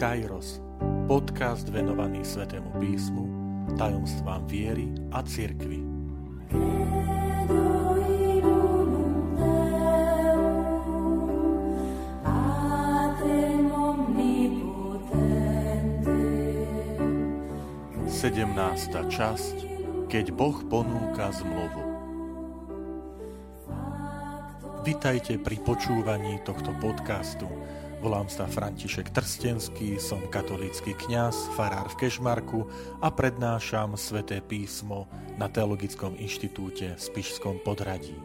Kairos, podcast venovaný Svetému písmu, tajomstvám viery a cirkvi. Sedemnásta časť, keď Boh ponúka zmluvu. Vitajte pri počúvaní tohto podcastu. Volám sa František Trstenský, som katolícky kňaz, farár v Kešmarku a prednášam sväté písmo na Teologickom inštitúte v Spišskom podradí.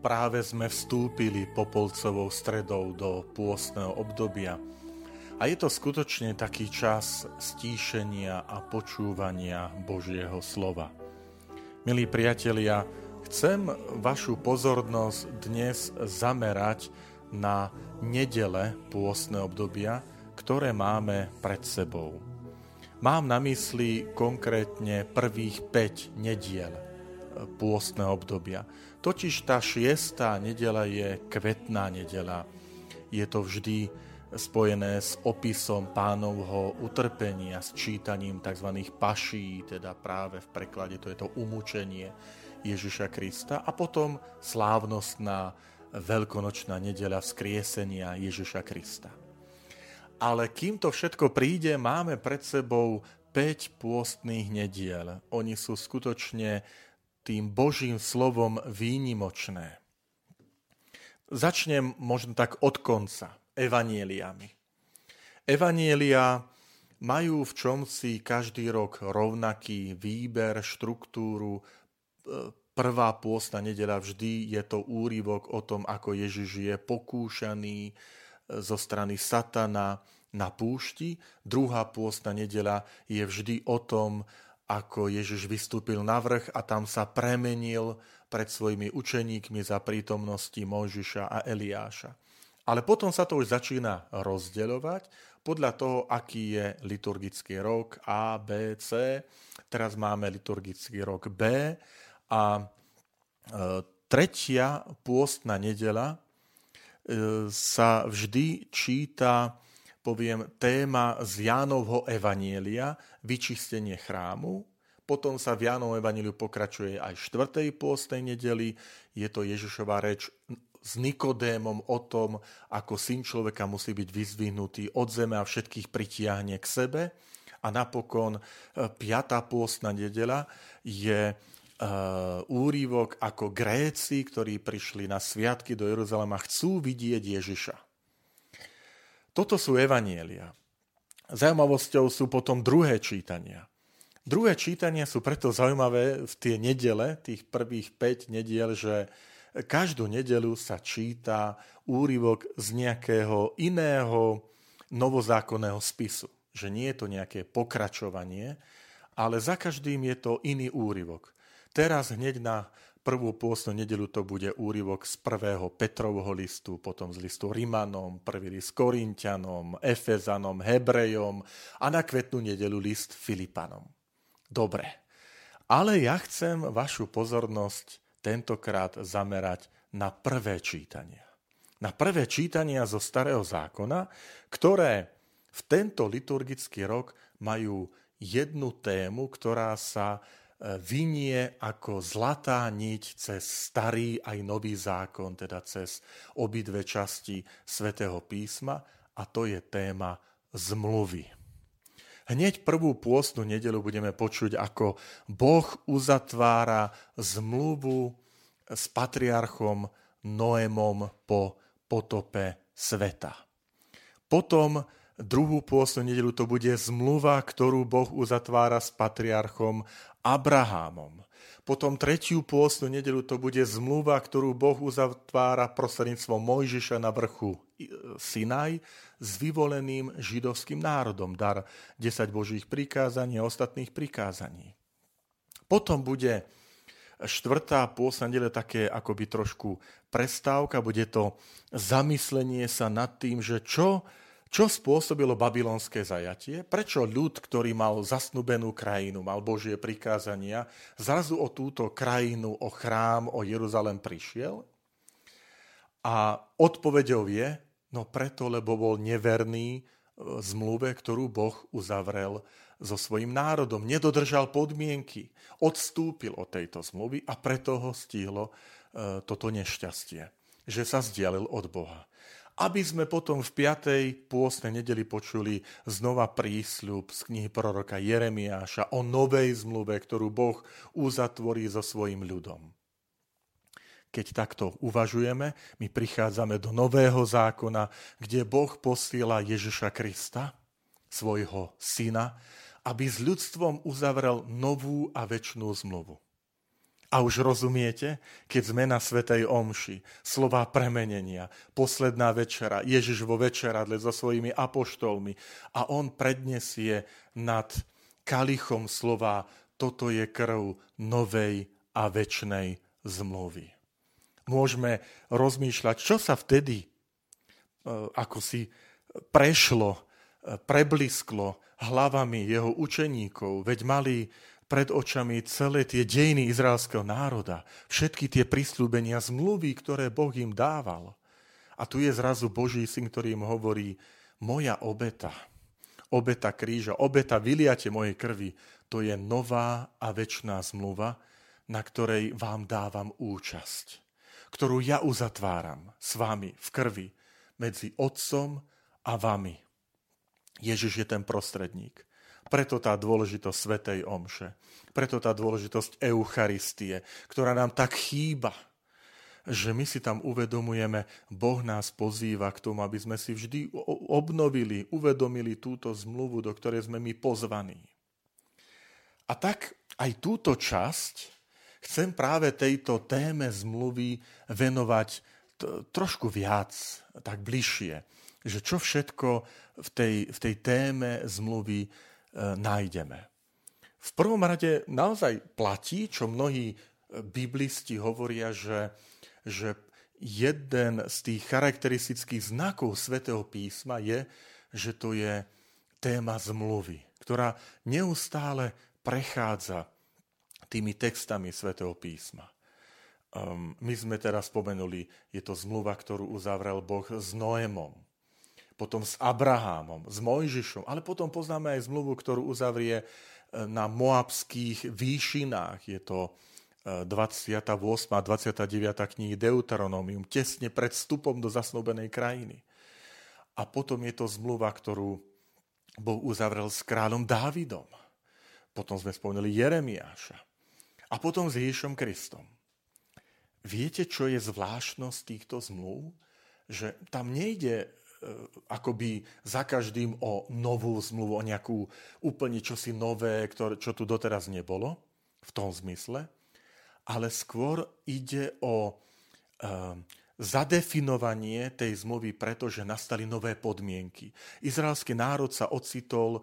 Práve sme vstúpili popolcovou stredou do pôstneho obdobia a je to skutočne taký čas stíšenia a počúvania Božieho slova. Milí priatelia, Chcem vašu pozornosť dnes zamerať na nedele pôstne obdobia, ktoré máme pred sebou. Mám na mysli konkrétne prvých 5 nediel pôstneho obdobia. Totiž tá šiestá nedela je kvetná nedela. Je to vždy spojené s opisom pánovho utrpenia, s čítaním tzv. paší, teda práve v preklade to je to umúčenie Ježiša Krista a potom slávnostná veľkonočná nedeľa vzkriesenia Ježiša Krista. Ale kým to všetko príde, máme pred sebou 5 pôstnych nediel. Oni sú skutočne tým Božím slovom výnimočné. Začnem možno tak od konca, evanieliami. Evanielia majú v čomsi každý rok rovnaký výber, štruktúru, prvá pôstna nedela vždy je to úryvok o tom, ako Ježiš je pokúšaný e, zo strany satana na púšti. Druhá pôstna nedela je vždy o tom, ako Ježiš vystúpil na vrch a tam sa premenil pred svojimi učeníkmi za prítomnosti Mojžiša a Eliáša. Ale potom sa to už začína rozdeľovať podľa toho, aký je liturgický rok A, B, C. Teraz máme liturgický rok B a e, tretia pôstna nedela e, sa vždy číta, poviem, téma z Jánovho evanielia, vyčistenie chrámu. Potom sa v Jánovom evaníliu pokračuje aj štvrtej pôstnej nedeli. Je to Ježišová reč s Nikodémom o tom, ako syn človeka musí byť vyzvihnutý od zeme a všetkých pritiahne k sebe. A napokon e, piatá pôstna nedela je úrivok, ako Gréci, ktorí prišli na sviatky do Jeruzalema, chcú vidieť Ježiša. Toto sú evanielia. Zaujímavosťou sú potom druhé čítania. Druhé čítania sú preto zaujímavé v tie nedele, tých prvých 5 nediel, že každú nedelu sa číta úrivok z nejakého iného novozákonného spisu. Že nie je to nejaké pokračovanie, ale za každým je to iný úrivok. Teraz hneď na prvú pôstnu nedelu to bude úryvok z prvého Petrovho listu, potom z listu Rimanom, prvý list Korintianom, Efezanom, Hebrejom a na kvetnú nedelu list Filipanom. Dobre, ale ja chcem vašu pozornosť tentokrát zamerať na prvé čítania. Na prvé čítania zo Starého zákona, ktoré v tento liturgický rok majú jednu tému, ktorá sa vynie ako zlatá niť cez starý aj nový zákon, teda cez obidve časti svätého písma a to je téma zmluvy. Hneď prvú pôstnu nedelu budeme počuť, ako Boh uzatvára zmluvu s patriarchom Noémom po potope sveta. Potom druhú pôstnu nedelu to bude zmluva, ktorú Boh uzatvára s patriarchom Abrahámom. Potom tretiu pôstnu nedelu to bude zmluva, ktorú Boh uzatvára prostredníctvom Mojžiša na vrchu Sinaj s vyvoleným židovským národom, dar 10 božích prikázaní a ostatných prikázaní. Potom bude štvrtá pôstna nedela také akoby trošku prestávka, bude to zamyslenie sa nad tým, že čo čo spôsobilo babylonské zajatie? Prečo ľud, ktorý mal zasnubenú krajinu, mal Božie prikázania, zrazu o túto krajinu, o chrám, o Jeruzalem prišiel? A odpovedou je, No preto, lebo bol neverný e, zmluve, ktorú Boh uzavrel so svojím národom. Nedodržal podmienky, odstúpil od tejto zmluvy a preto ho stihlo e, toto nešťastie, že sa vzdialil od Boha aby sme potom v 5. pôstnej nedeli počuli znova prísľub z knihy proroka Jeremiáša o novej zmluve, ktorú Boh uzatvorí so svojim ľudom. Keď takto uvažujeme, my prichádzame do nového zákona, kde Boh posiela Ježiša Krista, svojho syna, aby s ľudstvom uzavrel novú a väčšnú zmluvu. A už rozumiete, keď sme na Svetej Omši, slova premenenia, posledná večera, Ježiš vo večeradle so svojimi apoštolmi a on prednesie nad kalichom slova toto je krv novej a väčšnej zmluvy. Môžeme rozmýšľať, čo sa vtedy e, ako si prešlo, e, preblisklo hlavami jeho učeníkov, veď mali pred očami celé tie dejiny izraelského národa, všetky tie prislúbenia, zmluvy, ktoré Boh im dával. A tu je zrazu Boží syn, ktorý im hovorí, moja obeta, obeta kríža, obeta vyliate mojej krvi, to je nová a väčšiná zmluva, na ktorej vám dávam účasť, ktorú ja uzatváram s vami v krvi medzi Otcom a vami. Ježiš je ten prostredník. Preto tá dôležitosť Svetej Omše. Preto tá dôležitosť Eucharistie, ktorá nám tak chýba, že my si tam uvedomujeme, Boh nás pozýva k tomu, aby sme si vždy obnovili, uvedomili túto zmluvu, do ktorej sme my pozvaní. A tak aj túto časť chcem práve tejto téme zmluvy venovať trošku viac, tak bližšie. Že čo všetko v tej, v tej téme zmluvy nájdeme. V prvom rade naozaj platí, čo mnohí e, biblisti hovoria, že, že jeden z tých charakteristických znakov svätého písma je, že to je téma zmluvy, ktorá neustále prechádza tými textami svätého písma. Um, my sme teraz spomenuli, je to zmluva, ktorú uzavrel Boh s Noémom potom s Abrahámom, s Mojžišom, ale potom poznáme aj zmluvu, ktorú uzavrie e, na Moabských výšinách. Je to 28. a 29. knihy Deuteronomium, tesne pred vstupom do zasnúbenej krajiny. A potom je to zmluva, ktorú Boh uzavrel s kráľom Dávidom. Potom sme spomenuli Jeremiáša. A potom s Ježišom Kristom. Viete, čo je zvláštnosť týchto zmluv? Že tam nejde E, akoby za každým o novú zmluvu, o nejakú úplne čosi nové, ktoré, čo tu doteraz nebolo, v tom zmysle, ale skôr ide o e, zadefinovanie tej zmluvy, pretože nastali nové podmienky. Izraelský národ sa ocitol e,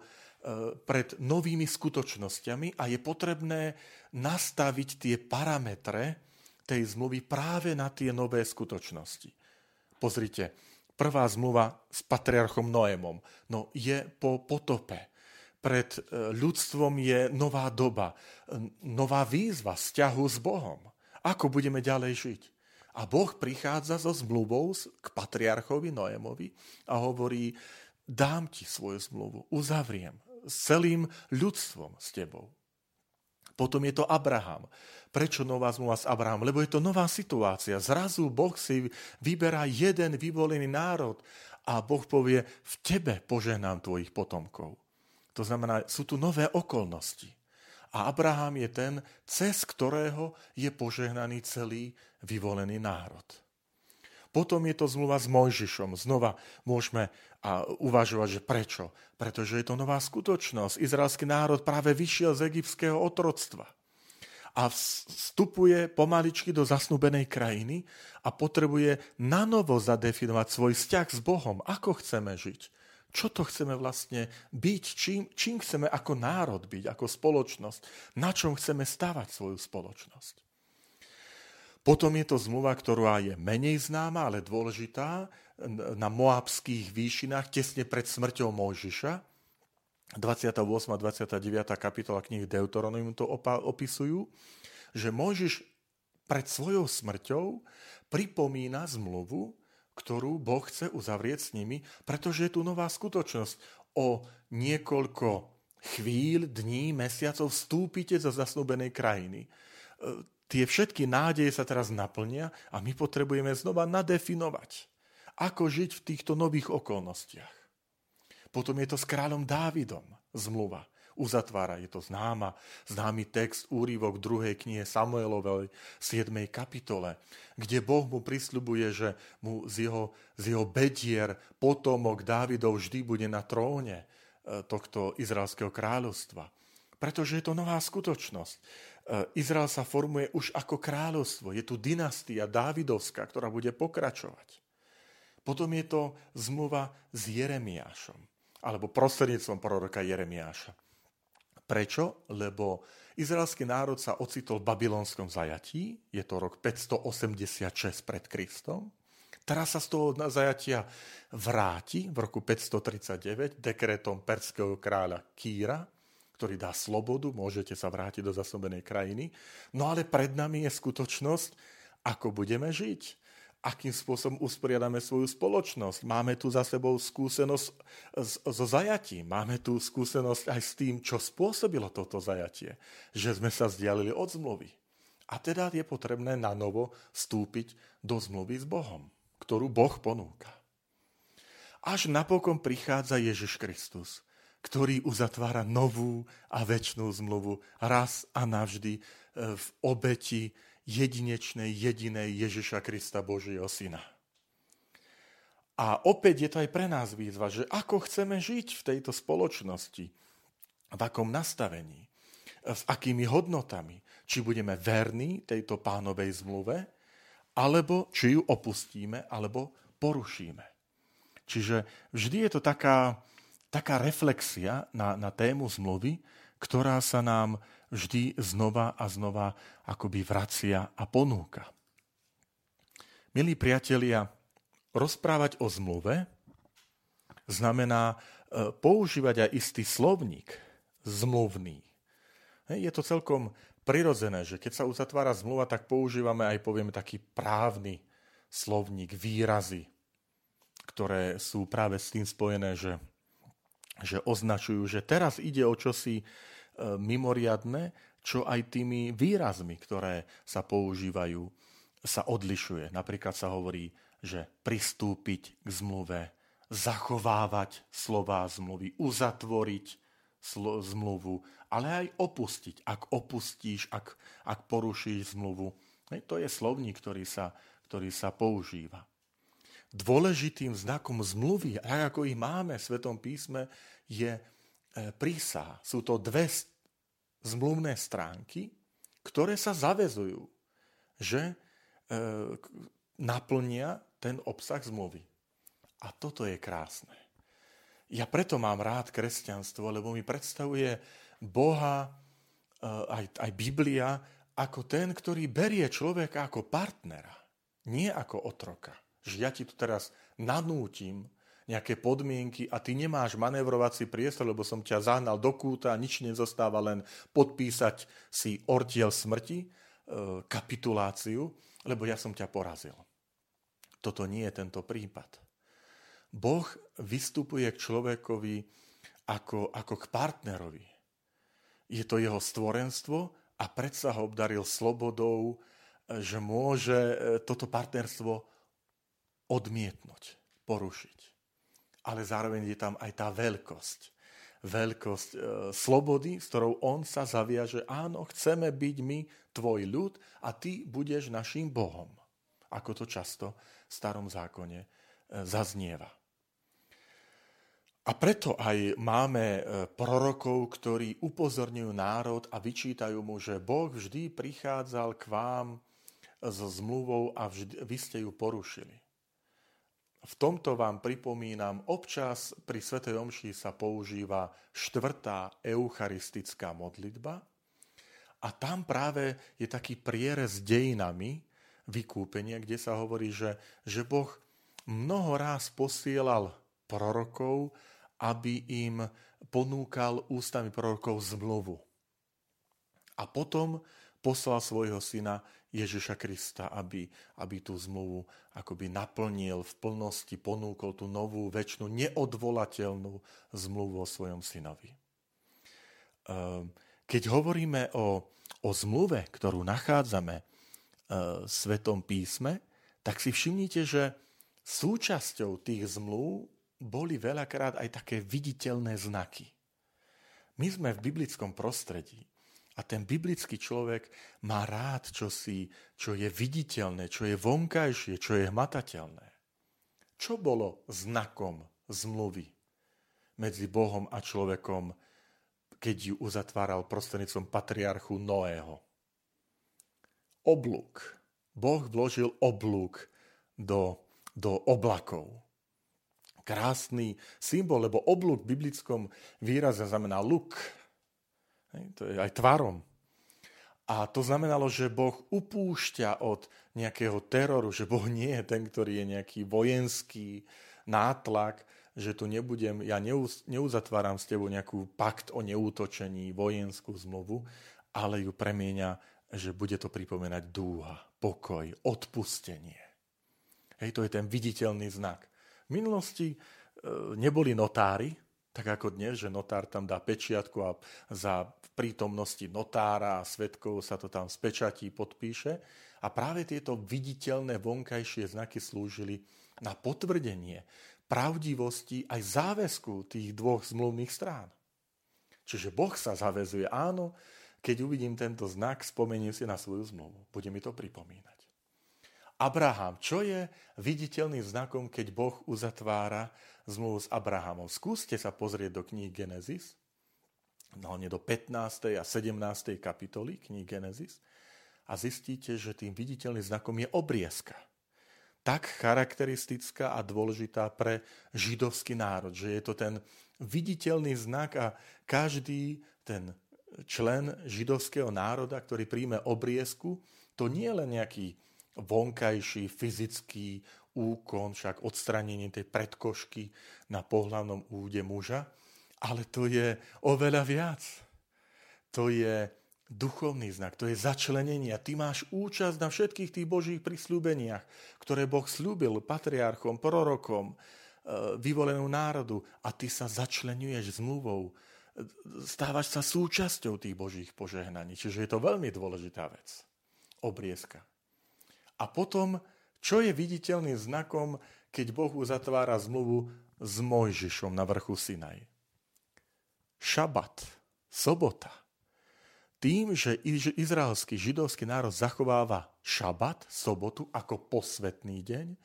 pred novými skutočnosťami a je potrebné nastaviť tie parametre tej zmluvy práve na tie nové skutočnosti. Pozrite, prvá zmluva s patriarchom Noémom. No je po potope. Pred e, ľudstvom je nová doba, nová výzva vzťahu s Bohom. Ako budeme ďalej žiť? A Boh prichádza so zmluvou k patriarchovi Noémovi a hovorí, dám ti svoju zmluvu, uzavriem s celým ľudstvom s tebou. Potom je to Abraham. Prečo nová zmluva s Abrahamom? Lebo je to nová situácia. Zrazu Boh si vyberá jeden vyvolený národ a Boh povie, v tebe požehnám tvojich potomkov. To znamená, sú tu nové okolnosti. A Abraham je ten, cez ktorého je požehnaný celý vyvolený národ. Potom je to zmluva s Mojžišom. Znova môžeme uvažovať, že prečo? Pretože je to nová skutočnosť. Izraelský národ práve vyšiel z egyptského otroctva a vstupuje pomaličky do zasnúbenej krajiny a potrebuje nanovo zadefinovať svoj vzťah s Bohom. Ako chceme žiť? Čo to chceme vlastne byť? Čím, čím chceme ako národ byť, ako spoločnosť? Na čom chceme stavať svoju spoločnosť? Potom je to zmluva, ktorá je menej známa, ale dôležitá, na Moabských výšinách, tesne pred smrťou Mojžiša, 28. a 29. kapitola knihy Deuteronomium to opisujú, že Mojžiš pred svojou smrťou pripomína zmluvu, ktorú Boh chce uzavrieť s nimi, pretože je tu nová skutočnosť. O niekoľko chvíľ, dní, mesiacov vstúpite zo zasnúbenej krajiny. Tie všetky nádeje sa teraz naplnia a my potrebujeme znova nadefinovať, ako žiť v týchto nových okolnostiach. Potom je to s kráľom Dávidom zmluva uzatvára. Je to známa, známy text, úrivok druhej knihe Samuelovej 7. kapitole, kde Boh mu prisľubuje, že mu z jeho, z jeho bedier potomok Dávidov vždy bude na tróne e, tohto izraelského kráľovstva. Pretože je to nová skutočnosť. E, Izrael sa formuje už ako kráľovstvo. Je tu dynastia Dávidovská, ktorá bude pokračovať. Potom je to zmluva s Jeremiášom, alebo prostredníctvom proroka Jeremiáša. Prečo? Lebo izraelský národ sa ocitol v babylonskom zajatí, je to rok 586 pred Kristom. Teraz sa z toho zajatia vráti v roku 539 dekretom perského kráľa Kýra, ktorý dá slobodu, môžete sa vrátiť do zasobenej krajiny. No ale pred nami je skutočnosť, ako budeme žiť akým spôsobom usporiadame svoju spoločnosť. Máme tu za sebou skúsenosť so zajatím. Máme tu skúsenosť aj s tým, čo spôsobilo toto zajatie. Že sme sa vzdialili od zmluvy. A teda je potrebné na novo vstúpiť do zmluvy s Bohom, ktorú Boh ponúka. Až napokon prichádza Ježiš Kristus, ktorý uzatvára novú a väčšnú zmluvu raz a navždy e, v obeti jedinečnej, jedinej Ježiša Krista Božieho Syna. A opäť je to aj pre nás výzva, že ako chceme žiť v tejto spoločnosti, v akom nastavení, s akými hodnotami, či budeme verní tejto pánovej zmluve, alebo či ju opustíme, alebo porušíme. Čiže vždy je to taká, taká reflexia na, na tému zmluvy, ktorá sa nám vždy znova a znova akoby vracia a ponúka. Milí priatelia, rozprávať o zmluve znamená e, používať aj istý slovník zmluvný. Je to celkom prirodzené, že keď sa uzatvára zmluva, tak používame aj, povieme, taký právny slovník, výrazy, ktoré sú práve s tým spojené, že, že označujú, že teraz ide o čosi E, mimoriadne, čo aj tými výrazmi, ktoré sa používajú, sa odlišuje. Napríklad sa hovorí, že pristúpiť k zmluve, zachovávať slová zmluvy, uzatvoriť zmluvu, ale aj opustiť. Ak opustíš, ak, ak porušíš zmluvu. To je slovník, ktorý sa, ktorý sa používa. Dôležitým znakom zmluvy, ak ako ich máme v Svetom písme, je E, prísah. Sú to dve zmluvné stránky, ktoré sa zavezujú, že e, naplnia ten obsah zmluvy. A toto je krásne. Ja preto mám rád kresťanstvo, lebo mi predstavuje Boha, e, aj, aj Biblia, ako ten, ktorý berie človeka ako partnera, nie ako otroka. Že ja ti tu teraz nanútim nejaké podmienky a ty nemáš manevrovací priestor, lebo som ťa zahnal do kúta nič nezostáva len podpísať si ortiel smrti, e, kapituláciu, lebo ja som ťa porazil. Toto nie je tento prípad. Boh vystupuje k človekovi ako, ako k partnerovi. Je to jeho stvorenstvo a predsa ho obdaril slobodou, že môže e, toto partnerstvo odmietnúť, porušiť ale zároveň je tam aj tá veľkosť. Veľkosť e, slobody, s ktorou on sa zaviaže, áno, chceme byť my tvoj ľud a ty budeš našim Bohom. Ako to často v starom zákone e, zaznieva. A preto aj máme e, prorokov, ktorí upozorňujú národ a vyčítajú mu, že Boh vždy prichádzal k vám so zmluvou a vždy, vy ste ju porušili. V tomto vám pripomínam, občas pri Svetej Omši sa používa štvrtá eucharistická modlitba a tam práve je taký prierez dejinami vykúpenia, kde sa hovorí, že, že Boh mnoho ráz posielal prorokov, aby im ponúkal ústami prorokov zmluvu. A potom poslal svojho syna Ježiša Krista, aby, aby tú zmluvu akoby naplnil v plnosti, ponúkol tú novú, väčšinu, neodvolateľnú zmluvu o svojom synovi. Ehm, keď hovoríme o, o zmluve, ktorú nachádzame ehm, v Svetom písme, tak si všimnite, že súčasťou tých zmluv boli veľakrát aj také viditeľné znaky. My sme v biblickom prostredí a ten biblický človek má rád čosi, čo je viditeľné, čo je vonkajšie, čo je hmatateľné. Čo bolo znakom zmluvy medzi Bohom a človekom, keď ju uzatváral prostredníctvom patriarchu Noého? Oblúk. Boh vložil oblúk do, do oblakov. Krásny symbol, lebo oblúk v biblickom výraze znamená luk, To je aj tvarom. A to znamenalo, že Boh upúšťa od nejakého teroru, že Boh nie je ten, ktorý je nejaký vojenský nátlak, že tu nebudem, ja neuzatváram s tebou nejakú pakt o neútočení, vojenskú zmluvu, ale ju premieňa, že bude to pripomínať dúha, pokoj, odpustenie. Hej, to je ten viditeľný znak. V minulosti e, neboli notári, tak ako dnes, že notár tam dá pečiatku a za prítomnosti notára a svetkov sa to tam spečatí, podpíše. A práve tieto viditeľné vonkajšie znaky slúžili na potvrdenie pravdivosti aj záväzku tých dvoch zmluvných strán. Čiže Boh sa zavezuje, áno, keď uvidím tento znak, spomeniem si na svoju zmluvu. Bude mi to pripomínať. Abraham, čo je viditeľným znakom, keď Boh uzatvára zmluvu s Abrahamom. Skúste sa pozrieť do kníh Genesis, hlavne do 15. a 17. kapitoly kníh Genesis a zistíte, že tým viditeľným znakom je obriezka. Tak charakteristická a dôležitá pre židovský národ, že je to ten viditeľný znak a každý ten člen židovského národa, ktorý príjme obriezku, to nie je len nejaký vonkajší, fyzický úkon, však odstranenie tej predkošky na pohľavnom úde muža, ale to je oveľa viac. To je duchovný znak, to je začlenenie. Ty máš účasť na všetkých tých božích prisľúbeniach, ktoré Boh slúbil patriarchom, prorokom, e, vyvolenú národu a ty sa začlenuješ zmluvou, stávaš sa súčasťou tých božích požehnaní. Čiže je to veľmi dôležitá vec. Obriezka. A potom čo je viditeľným znakom, keď Boh uzatvára zmluvu s Mojžišom na vrchu Sinaj? Šabat, sobota. Tým, že izraelský židovský národ zachováva šabat, sobotu, ako posvetný deň,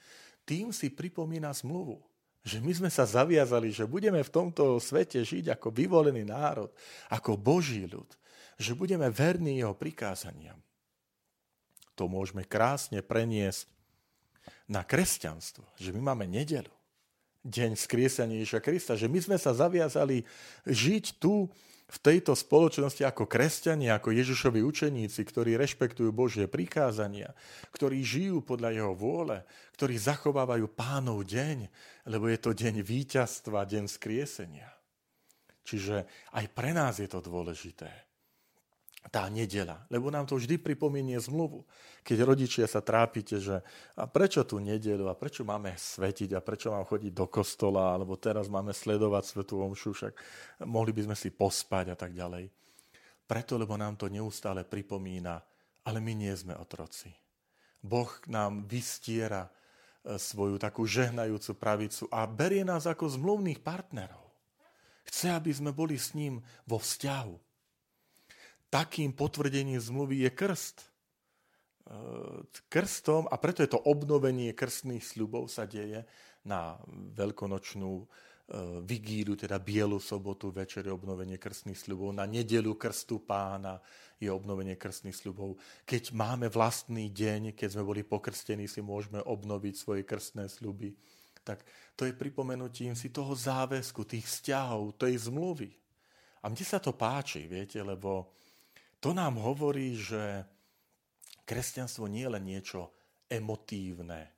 tým si pripomína zmluvu. Že my sme sa zaviazali, že budeme v tomto svete žiť ako vyvolený národ, ako Boží ľud, že budeme verní jeho prikázaniam. To môžeme krásne preniesť na kresťanstvo, že my máme nedelu, deň skriesania Ježiša Krista, že my sme sa zaviazali žiť tu v tejto spoločnosti ako kresťania, ako Ježišovi učeníci, ktorí rešpektujú Božie prikázania, ktorí žijú podľa Jeho vôle, ktorí zachovávajú pánov deň, lebo je to deň víťazstva, deň skriesenia. Čiže aj pre nás je to dôležité tá nedela, lebo nám to vždy pripomínie zmluvu. Keď rodičia sa trápite, že a prečo tú nedelu, a prečo máme svetiť, a prečo mám chodiť do kostola, alebo teraz máme sledovať svetú omšu, však mohli by sme si pospať a tak ďalej. Preto, lebo nám to neustále pripomína, ale my nie sme otroci. Boh nám vystiera e, svoju takú žehnajúcu pravicu a berie nás ako zmluvných partnerov. Chce, aby sme boli s ním vo vzťahu takým potvrdením zmluvy je krst. E, krstom, a preto je to obnovenie krstných sľubov sa deje na veľkonočnú e, vigílu, teda bielu sobotu, večer je obnovenie krstných sľubov, na nedelu krstu pána je obnovenie krstných sľubov. Keď máme vlastný deň, keď sme boli pokrstení, si môžeme obnoviť svoje krstné sľuby. Tak to je pripomenutím si toho záväzku, tých vzťahov, tej zmluvy. A mne sa to páči, viete, lebo to nám hovorí, že kresťanstvo nie je len niečo emotívne.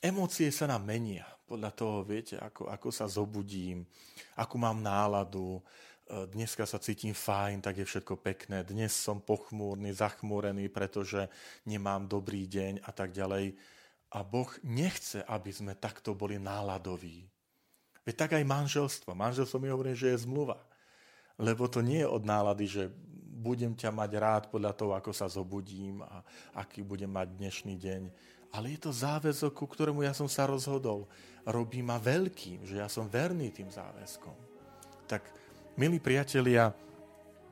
Emócie sa nám menia. Podľa toho, viete, ako, ako sa zobudím, akú mám náladu, dneska sa cítim fajn, tak je všetko pekné, dnes som pochmúrny, zachmúrený, pretože nemám dobrý deň a tak ďalej. A Boh nechce, aby sme takto boli náladoví. Veď tak aj manželstvo. Manželstvo mi hovorí, že je zmluva. Lebo to nie je od nálady, že budem ťa mať rád podľa toho, ako sa zobudím a aký budem mať dnešný deň. Ale je to záväzok, ku ktorému ja som sa rozhodol. Robí ma veľkým, že ja som verný tým záväzkom. Tak Milí priatelia,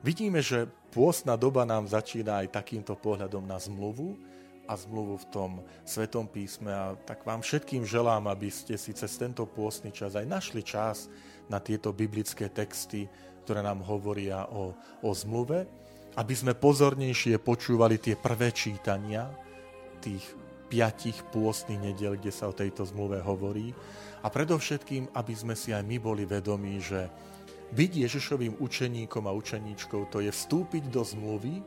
vidíme, že pôstna doba nám začína aj takýmto pohľadom na zmluvu a zmluvu v tom Svetom písme. A tak vám všetkým želám, aby ste si cez tento pôstny čas aj našli čas na tieto biblické texty, ktoré nám hovoria o, o zmluve, aby sme pozornejšie počúvali tie prvé čítania tých piatich pôstnych nedel, kde sa o tejto zmluve hovorí. A predovšetkým, aby sme si aj my boli vedomí, že byť Ježišovým učeníkom a učeníčkou, to je vstúpiť do zmluvy,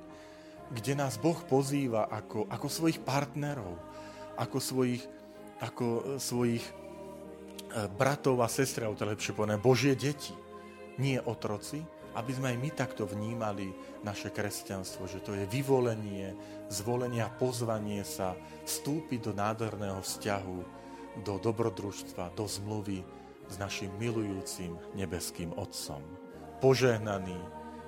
kde nás Boh pozýva ako, ako svojich partnerov, ako svojich, ako e, svojich e, bratov a sestry, alebo to lepšie povedané, Božie deti, nie otroci, aby sme aj my takto vnímali naše kresťanstvo, že to je vyvolenie, zvolenie a pozvanie sa vstúpiť do nádherného vzťahu, do dobrodružstva, do zmluvy, s našim milujúcim nebeským Otcom. Požehnaný